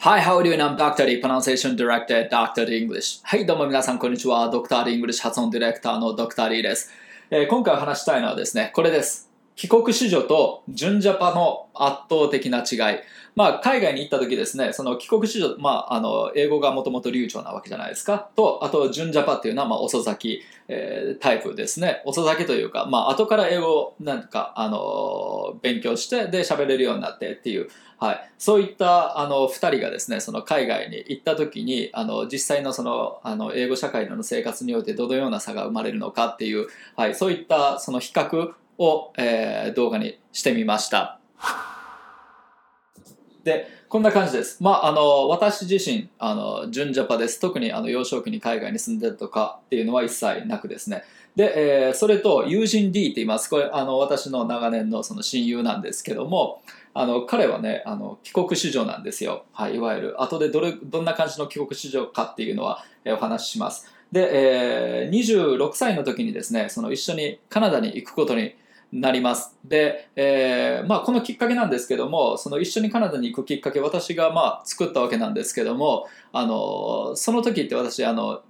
Hi, how are you I'm Dr. E Pronunciation Director, Dr. English. はい、どうも皆さん、こんにちは。Dr. English 発音ディレクターの Dr. E です、えー今回話したいのはですね、これです。帰国子女と純ジャパの圧倒的な違い。まあ、海外に行った時ですね、その帰国子女、まあ、あの、英語がもともと流暢なわけじゃないですか。と、あと、純ジャパっていうのは、まあ、遅咲き、えータイプですね。遅咲きというか、まあ、後から英語なんか、あの、勉強して、で、喋れるようになってっていう、はい、そういったあの2人がですねその海外に行った時にあの実際のそのあの英語社会の生活においてどのような差が生まれるのかっていう、はい、そういったその比較を、えー動画にしてみました。でこんな感じです。まあ、あの私自身あの純ジャパです。特にあの幼少期に海外に住んでるとかっていうのは一切なくですね。で、えーそれと友人 D って言います。これあの私の長年のその親友なんですけどもあの彼はねあの帰国子女なんですよ、はい、いわゆる。後でどれどんな感じの帰国子女かっていうのは、えーお話しします。で、えー26歳の時にですねその一緒にカナダに行くことになります。で、えーまあ、このきっかけなんですけどもその一緒にカナダに行くきっかけ私がまあ作ったわけなんですけどもあのその時って私あの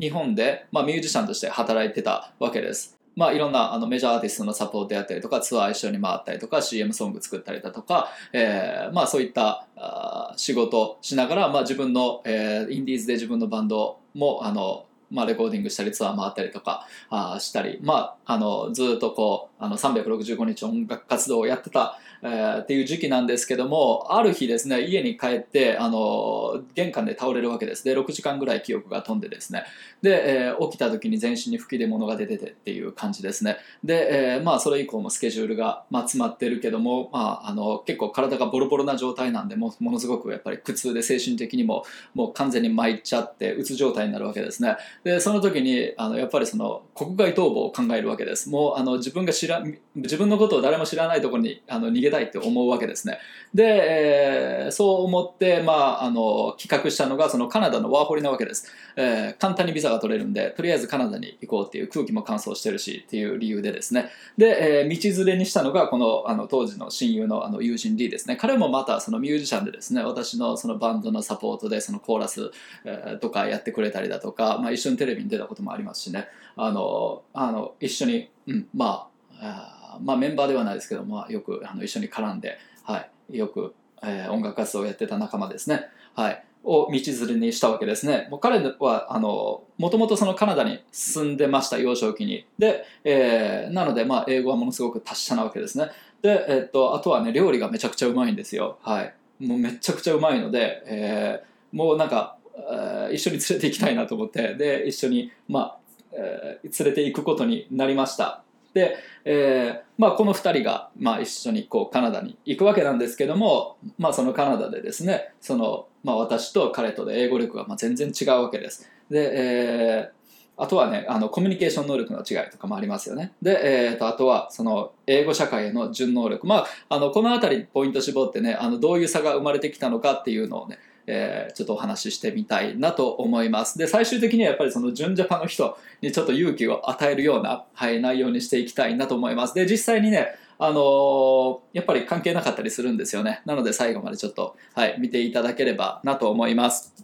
日本で、まあ、ミュージシャンとして働いてたわけです。まあ、いろんなあのメジャーアーティストのサポートやったりとかツアー一緒に回ったりとか CM ソング作ったりだとか、えーまあ、そういったあ仕事しながら、まあ、自分の、えーインディーズで自分のバンドもあの、まあ、レコーディングしたりツアー回ったりとかあしたり、まあ、あのずっとこうあの365日音楽活動をやってた、えーっていう時期なんですけどもある日ですね家に帰ってあの玄関で倒れるわけです。で6時間ぐらい記憶が飛んでですね。で、えー起きた時に全身に吹き出物が出ててっていう感じですね。で、えーまあそれ以降もスケジュールが、まあ、詰まってるけども、まあ、あの結構体がボロボロな状態なんでもうものすごくやっぱり苦痛で精神的にももう完全に参っちゃってうつ状態になるわけですね。でその時にあのやっぱりその国外逃亡を考えるわけです。もうあの自分が知ら自分のことを誰も知らないところにあの逃げたいって思うわけですね。で、えーそう思って、まあ、あの企画したのがそのカナダのワーホリなわけです。えー簡単にビザが取れるんでとりあえずカナダに行こうっていう空気も乾燥してるしっていう理由でですね。で、えー道連れにしたのがこのあの当時の親友のあの友人 D ですね。彼もまたそのミュージシャンでですね私のそのバンドのサポートでそのコーラス、えーとかやってくれたりだとか、まあ、一緒にテレビに出たこともありますしね。あのあの一緒に、うん、まああまあメンバーではないですけど、まあ、よくあの一緒に絡んで、はい、よく、えー音楽活動をやってた仲間ですね、はい、を道連れにしたわけですね。もう彼はあのもともとそのカナダに住んでました幼少期に。で、えーなので、まあ、英語はものすごく達者なわけですね。で、えっとあとはね料理がめちゃくちゃうまいんですよ。はいもうめちゃくちゃうまいので、えーもうなんか、えー一緒に連れて行きたいなと思ってで一緒に、まあえー連れて行くことになりました。で、えーまあ、この2人が、まあ、一緒にこうカナダに行くわけなんですけども、まあ、そのカナダでですねその、まあ、私と彼とで英語力が全然違うわけです。で、えーあとはねあのコミュニケーション能力の違いとかもありますよね。で、えーとあとはその英語社会への順能力。まああのこの辺りポイント絞ってねあのどういう差が生まれてきたのかっていうのをねえーちょっとお話ししてみたいなと思います。で最終的にはやっぱりその純ジャパの人にちょっと勇気を与えるような、はい、内容にしていきたいなと思います。で実際にねあのーやっぱり関係なかったりするんですよね。なので最後までちょっと、はい、見ていただければなと思います。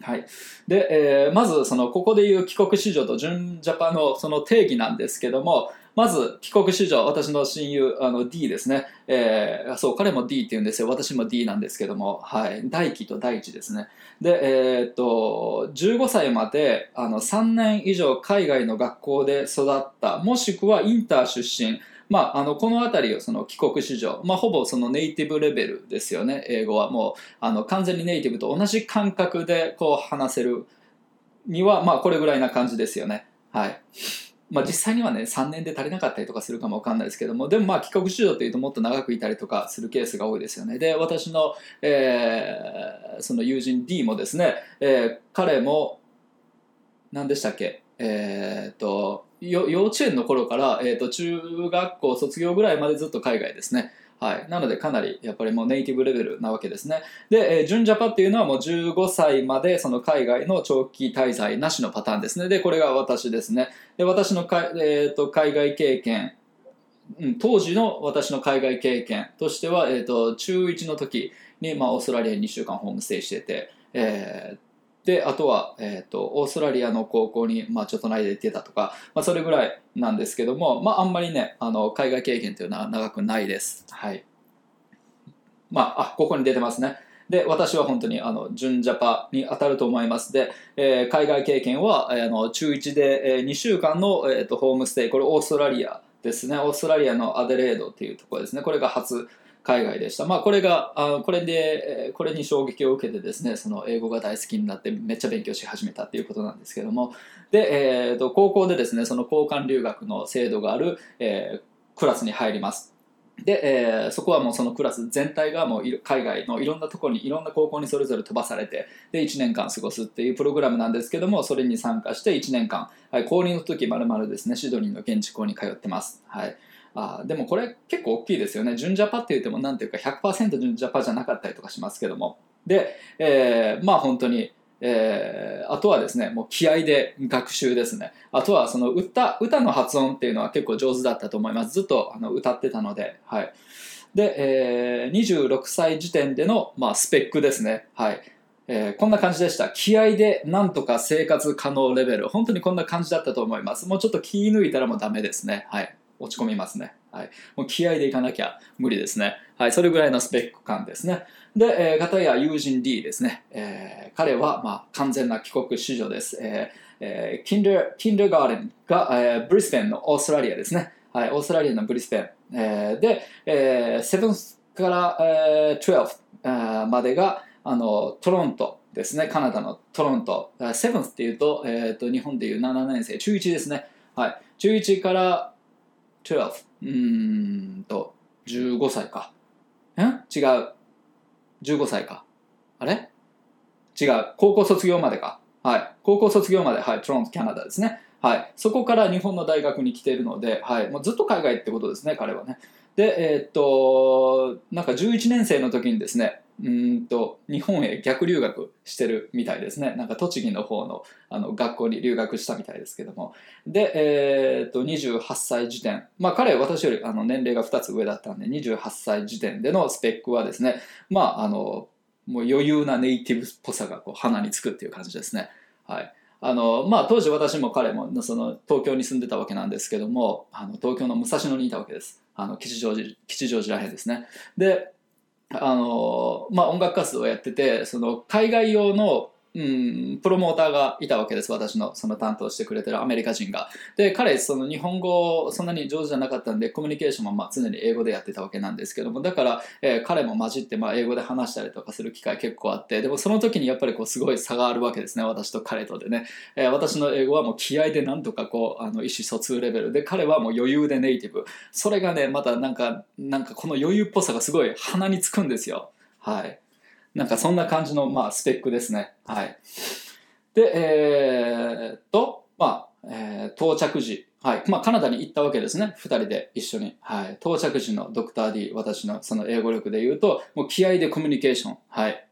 はい、で、えーまずそのここでいう帰国子女と純ジャパのその定義なんですけどもまず帰国子女私の親友あの D ですね、えーそう彼も D って言うんですよ。私も D なんですけども、はい、大輝と大地ですね。で、えーっと15歳まであの3年以上海外の学校で育った。もしくはインター出身。まあ、あのこの辺りをその帰国子女、まあ、ほぼそのネイティブレベルですよね。英語は。もうあの完全にネイティブと同じ感覚でこう話せる。にはまあこれぐらいな感じですよね。はい。まあ実際にはね3年で足りなかったりとかするかもわかんないですけどもでもまあ帰国子女というともっと長くいたりとかするケースが多いですよねで私の、えーその友人 D もですね、えー彼も何でしたっけ？えーっと幼稚園の頃から、えー、と中学校卒業ぐらいまでずっと海外ですね。はい、なのでかなりやっぱりもうネイティブレベルなわけですね。で、えー、純ジャパっていうのはもう15歳までその海外の長期滞在なしのパターンですね。で、これが私ですね。で、私のか、えー、と海外経験、うん、当時の私の海外経験としては、えー、と中1の時に、まあ、オーストラリアに2週間ホームステイしてて、えーで、あとは、えっ、ー、と、オーストラリアの高校に、まあ、ちょっとないで行ってたとか、まあ、それぐらいなんですけども、まあ、あんまりね、あの、海外経験というのは長くないです。はい。まあ、あ、ここに出てますね。で、私は本当に、あの、準ジャパに当たると思います。で、えー、海外経験は、あの、中1で、えー、2週間の、えーと、ホームステイ、これオーストラリアですね。オーストラリアのアデレードっていうところですね。これが初海外でした。まあ、これが、あこれで、これに衝撃を受けてですね、その英語が大好きになってめっちゃ勉強し始めたっていうことなんですけども、で、えーと、高校でですね、その交換留学の制度がある、えー、クラスに入ります。で、えー、そこはもうそのクラス全体がもう海外のいろんなところにいろんな高校にそれぞれ飛ばされてで1年間過ごすっていうプログラムなんですけどもそれに参加して1年間、はい、高2の時まるまるですねシドニーの現地校に通ってます。はいあでもこれ結構大きいですよね。純ジャパって言ってもなんていうか100%純ジャパじゃなかったりとかしますけども。で、えー、まあ本当に、えー、あとはですね、もう気合で学習ですね。あとはその歌、歌の発音っていうのは結構上手だったと思います。ずっとあの歌ってたので、はい。で、えー、26歳時点での、まあ、スペックですね。はい。えー、こんな感じでした。気合でなんとか生活可能レベル。本当にこんな感じだったと思います。もうちょっと気抜いたらもうダメですね。はい。落ち込みますね。はい。もう気合でいかなきゃ無理ですね。はい。それぐらいのスペック感ですね。で、えー、方や友人 D ですね。えー、彼は、まあ、完全な帰国子女です。えーえー、キンダー、キンダーガーデンが、えー、ブリスベンのオーストラリアですね。はい。オーストラリアのブリスベン。えー、で、えー、7から、えー、12、えー、までが、あの、トロントですね。カナダのトロント。7っていうと、えー、と、日本でいう7年生、中1ですね。はい。中1から12うんと15歳か。ん違う。15歳か。あれ？違う。高校卒業までか。はい。高校卒業まで。はい。トロントキャナダですね。はい。そこから日本の大学に来ているので、はい、もうずっと海外ってことですね彼はね。でえー、っとなんか11年生の時にですねうんと日本へ逆留学してるみたいですね。なんか栃木の方のあの学校に留学したみたいですけども。で、えー、っと28歳時点。まあ彼私よりあの年齢が2つ上だったんで28歳時点でのスペックはですねまああのもう余裕なネイティブっぽさがこう鼻につくっていう感じですね。はい。あのまあ、当時私も彼もその東京に住んでたわけなんですけどもあの東京の武蔵野にいたわけです。あの吉祥寺吉祥寺らへんですね。であの、まあ、音楽活動をやってて、その海外用のうん、プロモーターがいたわけです私のその担当してくれてるアメリカ人が。で彼その日本語そんなに上手じゃなかったんでコミュニケーションもまあ常に英語でやってたわけなんですけどもだから、えー、彼も混じってまあ英語で話したりとかする機会結構あってでもその時にやっぱりこうすごい差があるわけですね私と彼とでね、えー、私の英語はもう気合でなんとかこうあの意思疎通レベル。で彼はもう余裕でネイティブ。それがねまたなんかなんかこの余裕っぽさがすごい鼻につくんですよ。はい。なんかそんな感じの、まあ、スペックですね。はい。で、えー、っと、まあ、えー、到着時、はい。まあ、カナダに行ったわけですね。二人で一緒に。はい。到着時のドクター D、私のその英語力で言うと、もう気合でコミュニケーション。はい。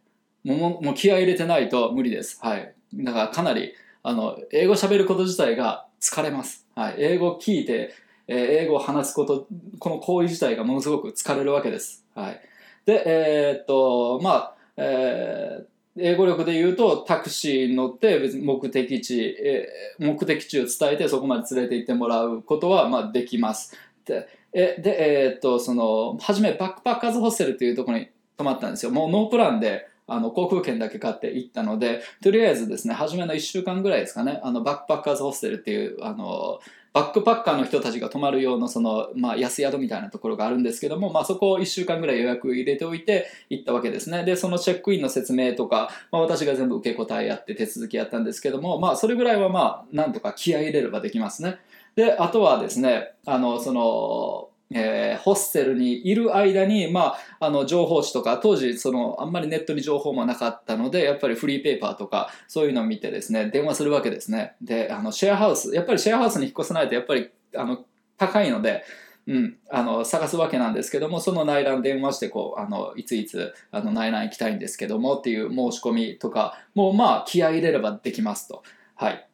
もう、もう気合入れてないと無理です。はい。だからかなり、あの、英語喋ること自体が疲れます。はい。英語聞いて、えー、英語を話すこと、この行為自体がものすごく疲れるわけです。はい。で、えー、っと、まあ、えー、英語力で言うとタクシーに乗って別に目的地、えー、目的地を伝えてそこまで連れて行ってもらうことはまあできます。で、えでえー、っとその初めバックパッカーズホステルっていうところに泊まったんですよ。もうノープランであの航空券だけ買って行ったのでとりあえずですね初めの1週間ぐらいですかねあのバックパッカーズホステルっていうあのバックパッカーの人たちが泊まる用のその、まあ、安宿みたいなところがあるんですけども、まあ、そこを1週間ぐらい予約入れておいて行ったわけですね。で、そのチェックインの説明とか、まあ、私が全部受け答えやって手続きやったんですけども、まあ、それぐらいはまあ、なんとか気合い入れればできますね。で、あとはですね、あの、その、えー、ホステルにいる間に、まあ、あの情報誌とか当時そのあんまりネットに情報もなかったのでやっぱりフリーペーパーとかそういうのを見てですね電話するわけですねであのシェアハウスやっぱりシェアハウスに引っ越さないとやっぱりあの高いので、うん、あの探すわけなんですけどもその内覧電話してこうあのいついつあの内覧行きたいんですけどもっていう申し込みとかもうまあ気合い入れればできますと。はい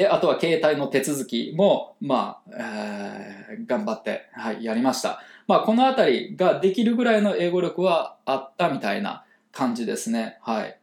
で、あとは携帯の手続きも、まあ、えー、頑張って、はい、やりました。まあ、このあたりができるぐらいの英語力はあったみたいな、感じですね。はい。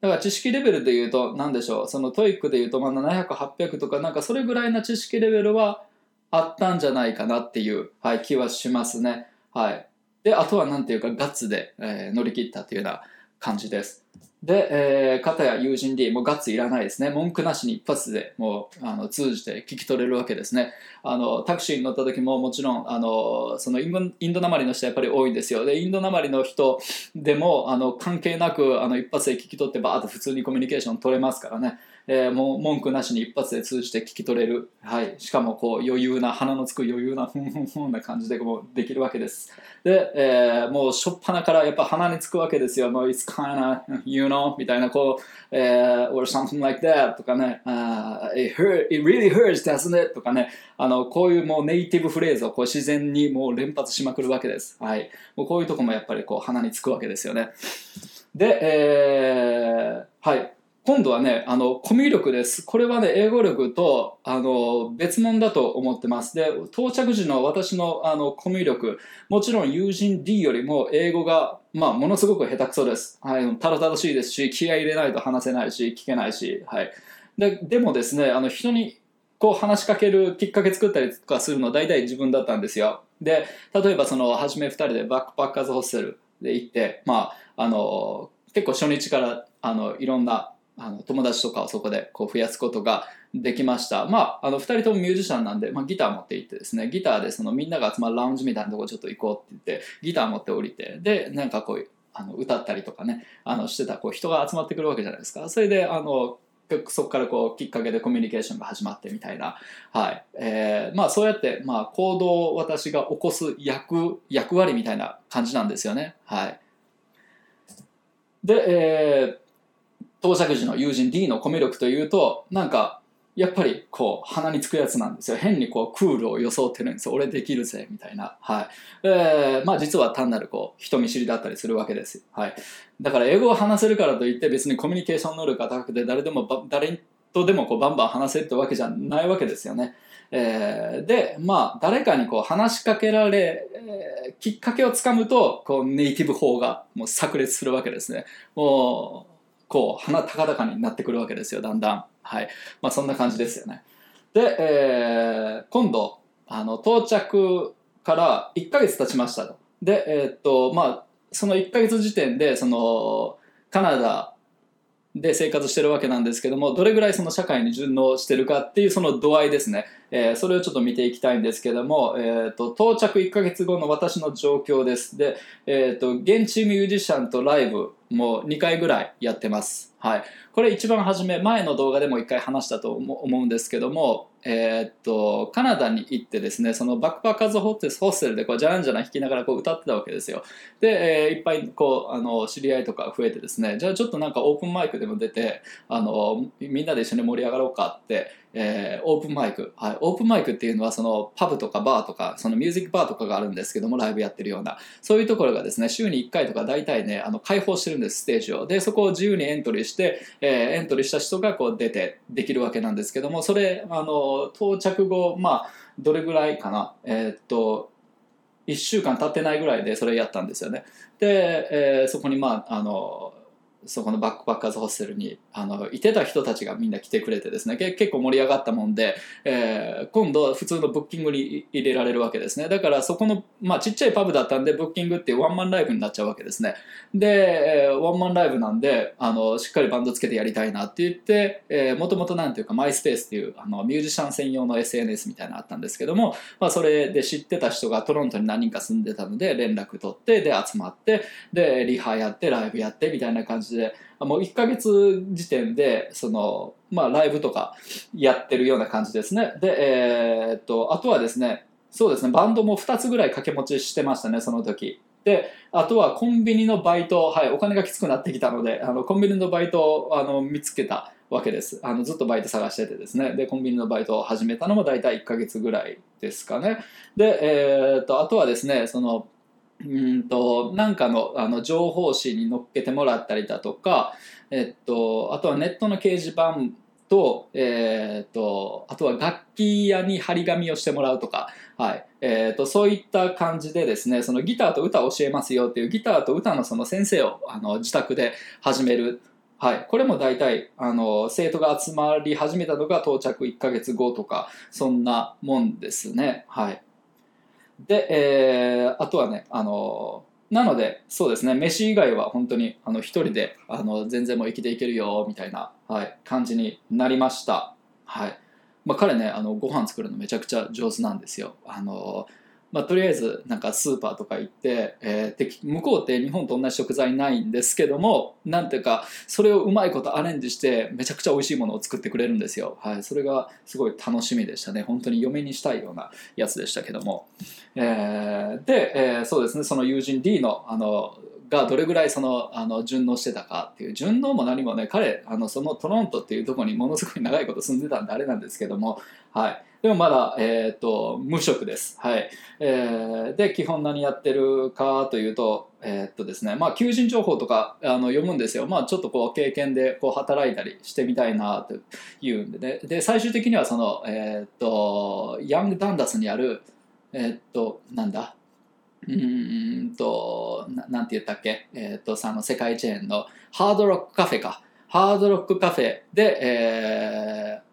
だから知識レベルで言うと、何でしょう、その TOEIC で言うと、まあ、700、800とか、なんかそれぐらいな知識レベルはあったんじゃないかなっていう、はい、気はしますね。はい。で、あとは何ていうか、ガッツで、えー、乗り切ったっていうような感じです。で、えー、片や友人 D、もうガッツいらないですね。文句なしに一発でもうあの通じて聞き取れるわけですね。あのタクシーに乗った時ももちろんあのそのインドなまりの人はやっぱり多いんですよ。で、インドなまりの人でもあの関係なくあの一発で聞き取ってバーッと普通にコミュニケーション取れますからね。えー、もう文句なしに一発で通じて聞き取れる、はい、しかもこう余裕な鼻のつく余裕なふんふんふんな感じでもうできるわけです。で、えー、もう初っ端からやっぱ鼻につくわけですよ。もう It's kinda you know? みたいなこう、えー、or something like that とかね、uh, it, hurt, it really hurts doesn't it? とかね。あのこういうもうネイティブフレーズをこう自然にもう連発しまくるわけです、はい、もうこういうとこもやっぱりこう鼻につくわけですよね。で、えー、はい。今度はね、あの、コミュ力です。これはね、英語力と、あの、別物だと思ってます。で、到着時の私の、あの、コミュ力、もちろん友人 D よりも英語が、まあ、ものすごく下手くそです。はい、ただただしいですし、気合い入れないと話せないし、聞けないし、はい。で、でもですね、あの、人に、こう話しかけるきっかけ作ったりとかするのは大体自分だったんですよ。で、例えばその、初め2人でバックパッカーズホステルで行って、まあ、あの、結構初日から、あの、いろんなあの友達とかをそこでこう増やすことができました。まあ、あの2人ともミュージシャンなんで、まあ、ギター持って行ってですね、ギターでそのみんなが集まるラウンジみたいなとこちょっと行こうって言って、ギター持って降りて、で、なんかこう、あの歌ったりとかね、あのしてたこう人が集まってくるわけじゃないですか。それで、あの、そこからこうきっかけでコミュニケーションが始まってみたいな、はいえーまあ、そうやって、まあ、行動を私が起こす役役割みたいな感じなんですよね。はい、で、えー到着時の友人 D のコミュ力というと、なんか、やっぱりこう鼻につくやつなんですよ。変にこうクールを装ってるんですよ。俺できるぜみたいな。はい。えー、まあ実は単なるこう人見知りだったりするわけです。はい。だから英語を話せるからといって別にコミュニケーション能力が高くて誰でも誰とでもこうバンバン話せるってわけじゃないわけですよね。えー、でまあ誰かにこう話しかけられ、えー、きっかけをつかむとこうネイティブ法がもう炸裂するわけですね。もうこう鼻高々になってくるわけですよだんだん。はい。まあそんな感じですよね。で、えー、今度あの到着から1ヶ月経ちましたと。でえー、っとまあその1ヶ月時点でそのカナダで生活してるわけなんですけどもどれぐらいその社会に順応してるかっていうその度合いですね、えー、それをちょっと見ていきたいんですけども、えーと、到着1ヶ月後の私の状況ですで、えーと現地ミュージシャンとライブも2回ぐらいやってます。はい。これ一番初め、前の動画でも一回話したと思うんですけども、えー、っと、カナダに行ってですね、そのバックパッカーズホテルでこう、じゃらんじゃらん弾きながらこう歌ってたわけですよ。で、えー、いっぱいこう、あの、知り合いとか増えてですね、じゃあちょっとなんかオープンマイクでも出て、あの、みんなで一緒に盛り上がろうかって、えー、オープンマイク、はい、オープンマイクっていうのはそのパブとかバーとかそのミュージックバーとかがあるんですけどもライブやってるような。そういうところがですね週に1回とか大体ねあの開放してるんですステージを。でそこを自由にエントリーして、えー、エントリーした人がこう出てできるわけなんですけどもそれあの到着後まあどれぐらいかな。えー、っと1週間経ってないぐらいでそれやったんですよね。で、えー、そこにまああのそこのバックパッカーズホステルにあのいてた人たちがみんな来てくれてですね。け結構盛り上がったもんで、えー、今度普通のブッキングに入れられるわけですね。だからそこの、まあ、ちっちゃいパブだったんでブッキングってワンマンライブになっちゃうわけですね。で、えー、ワンマンライブなんであのしっかりバンドつけてやりたいなって言ってもともとなんていうかマイスペースっていうあのミュージシャン専用の SNS みたいなのあったんですけども、まあ、それで知ってた人がトロントに何人か住んでたので連絡取ってで集まってでリハやってライブやってみたいな感じででもう1ヶ月時点でその、まあ、ライブとかやってるような感じですね。で、えー、っとあとはですねそうですねバンドも2つぐらい掛け持ちしてましたねその時。であとはコンビニのバイト、はい、お金がきつくなってきたのであのコンビニのバイトをあの見つけたわけです。あのずっとバイト探しててですね。でコンビニのバイトを始めたのも大体1ヶ月ぐらいですかね。で、えー、っとあとはですねそのうんとなんかのあの情報誌に載っけてもらったりだとか、えっと、あとはネットの掲示板と,、えー、とあとは楽器屋に張り紙をしてもらうとか、はい。えー、とそういった感じでですねそのギターと歌を教えますよっていうギターと歌のその先生をあの自宅で始める。はい、これも大体あの生徒が集まり始めたのが到着1ヶ月後とかそんなもんですね。はい、で、えー、あとはねあのなのでそうですね飯以外は本当にあの一人であの全然もう生きていけるよみたいな、はい、感じになりました。はいまあ、彼ねあのご飯作るのめちゃくちゃ上手なんですよ。あのまあ、とりあえずなんかスーパーとか行って、えー、向こうって日本と同じ食材ないんですけどもなんていうかそれをうまいことアレンジしてめちゃくちゃ美味しいものを作ってくれるんですよ、はい、それがすごい楽しみでしたね。本当に嫁にしたいようなやつでしたけども、えー、で、えー、そうですね。その友人 D のあのがどれぐらいそのあの順応してたかっていう順応も何もね彼あのそのトロントっていうところにものすごい長いこと住んでたんであれなんですけどもはい。でもまだ、えーと、無職です。はい。えー、で基本何やってるかというと,、えー、っとですねまあ、求人情報とかあの読むんですよ、まあ、ちょっとこう経験でこう働いたりしてみたいなというんでね。で最終的にはその、えー、っとヤング・ダンダスにあるえ、っとなんだ？うんとななんて言ったっけ、えー、っとその世界チェーンのハードロックカフェか。ハードロックカフェで、えー、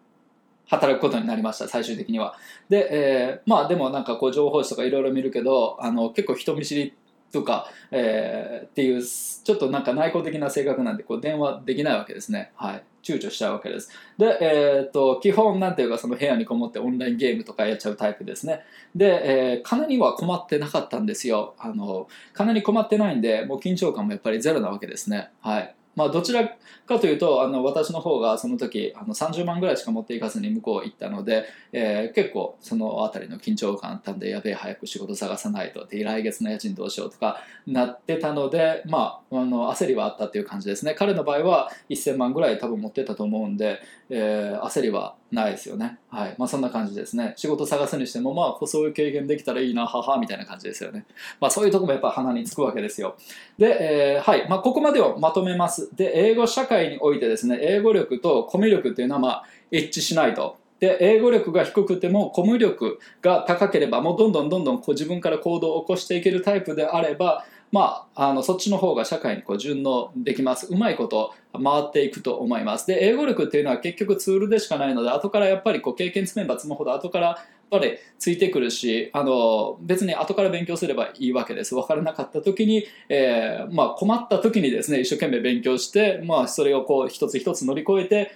働くことになりました最終的には。で、えー、まあでもなんかこう情報誌とかいろいろ見るけどあの結構人見知りとか、えー、っていうちょっとなんか内向的な性格なんでこう電話できないわけですね。はい。躊躇しちゃうわけです。で、えーと、基本なんていうかその部屋にこもってオンラインゲームとかやっちゃうタイプですね。で、えー、金には困ってなかったんですよ。あの金に困ってないんでもう緊張感もやっぱりゼロなわけですね。はい。まあ、どちらかというとあの私の方がその時あの30万ぐらいしか持っていかずに向こう行ったので、えー、結構その辺りの緊張感あったんでやべえ早く仕事探さないとで来月の家賃どうしようとかなってたので、まあ、あの焦りはあったっていう感じですね。彼の場合は1000万ぐらい多分持ってたと思うんで、えー、焦りはないですよね。はい。まあそんな感じですね。仕事探すにしてもまあそういう経験できたらいいな母みたいな感じですよね。まあそういうとこもやっぱ鼻につくわけですよ。で、えー、はい。まあここまでをまとめます。で英語社会においてですね英語力とコミュ力っていうのはまあ一致しないと。で英語力が低くてもコミュ力が高ければもうどんどんどんどんこう自分から行動を起こしていけるタイプであればまあ、あのそっちの方が社会にこう順応できます。うまいこと回っていくと思います。で英語力っていうのは結局ツールでしかないので後からやっぱりこう経験積めば積むほど後からやっぱりついてくるしあの別に後から勉強すればいいわけです。分からなかった時に、えーまあ、困った時にですね一生懸命勉強して、まあ、それをこう一つ一つ乗り越えて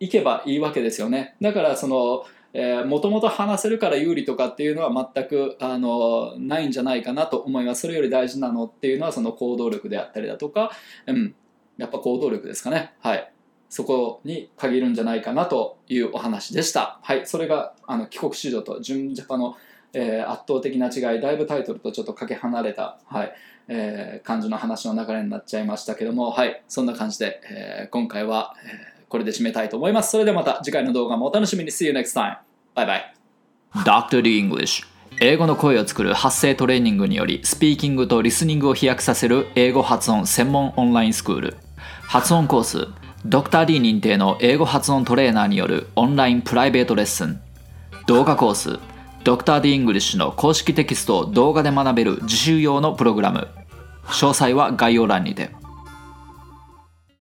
いけばいいわけですよね。だからそのもともと話せるから有利とかっていうのは全くあのないんじゃないかなと思います。それより大事なのっていうのはその行動力であったりだとか、うん、やっぱ行動力ですかね。はい。そこに限るんじゃないかなというお話でした。はい、それがあの帰国子女と純ジャパの、えー、圧倒的な違い、だいぶタイトルとちょっとかけ離れた、はい。えー、感じの話の流れになっちゃいましたけども、はい、そんな感じで、えー、今回は、えー、これで締めたいと思います。それではまた次回の動画もお楽しみに。See you next time. バイバイ。Dr. D English 英語の声を作る発声トレーニングによりスピーキングとリスニングを飛躍させる英語発音専門オンラインスクール発音コースドクター d 認定の英語発音トレーナーによるオンラインプライベートレッスン動画コースドクター d イングリッシュの公式テキストを動画で学べる自習用のプログラム詳細は概要欄にて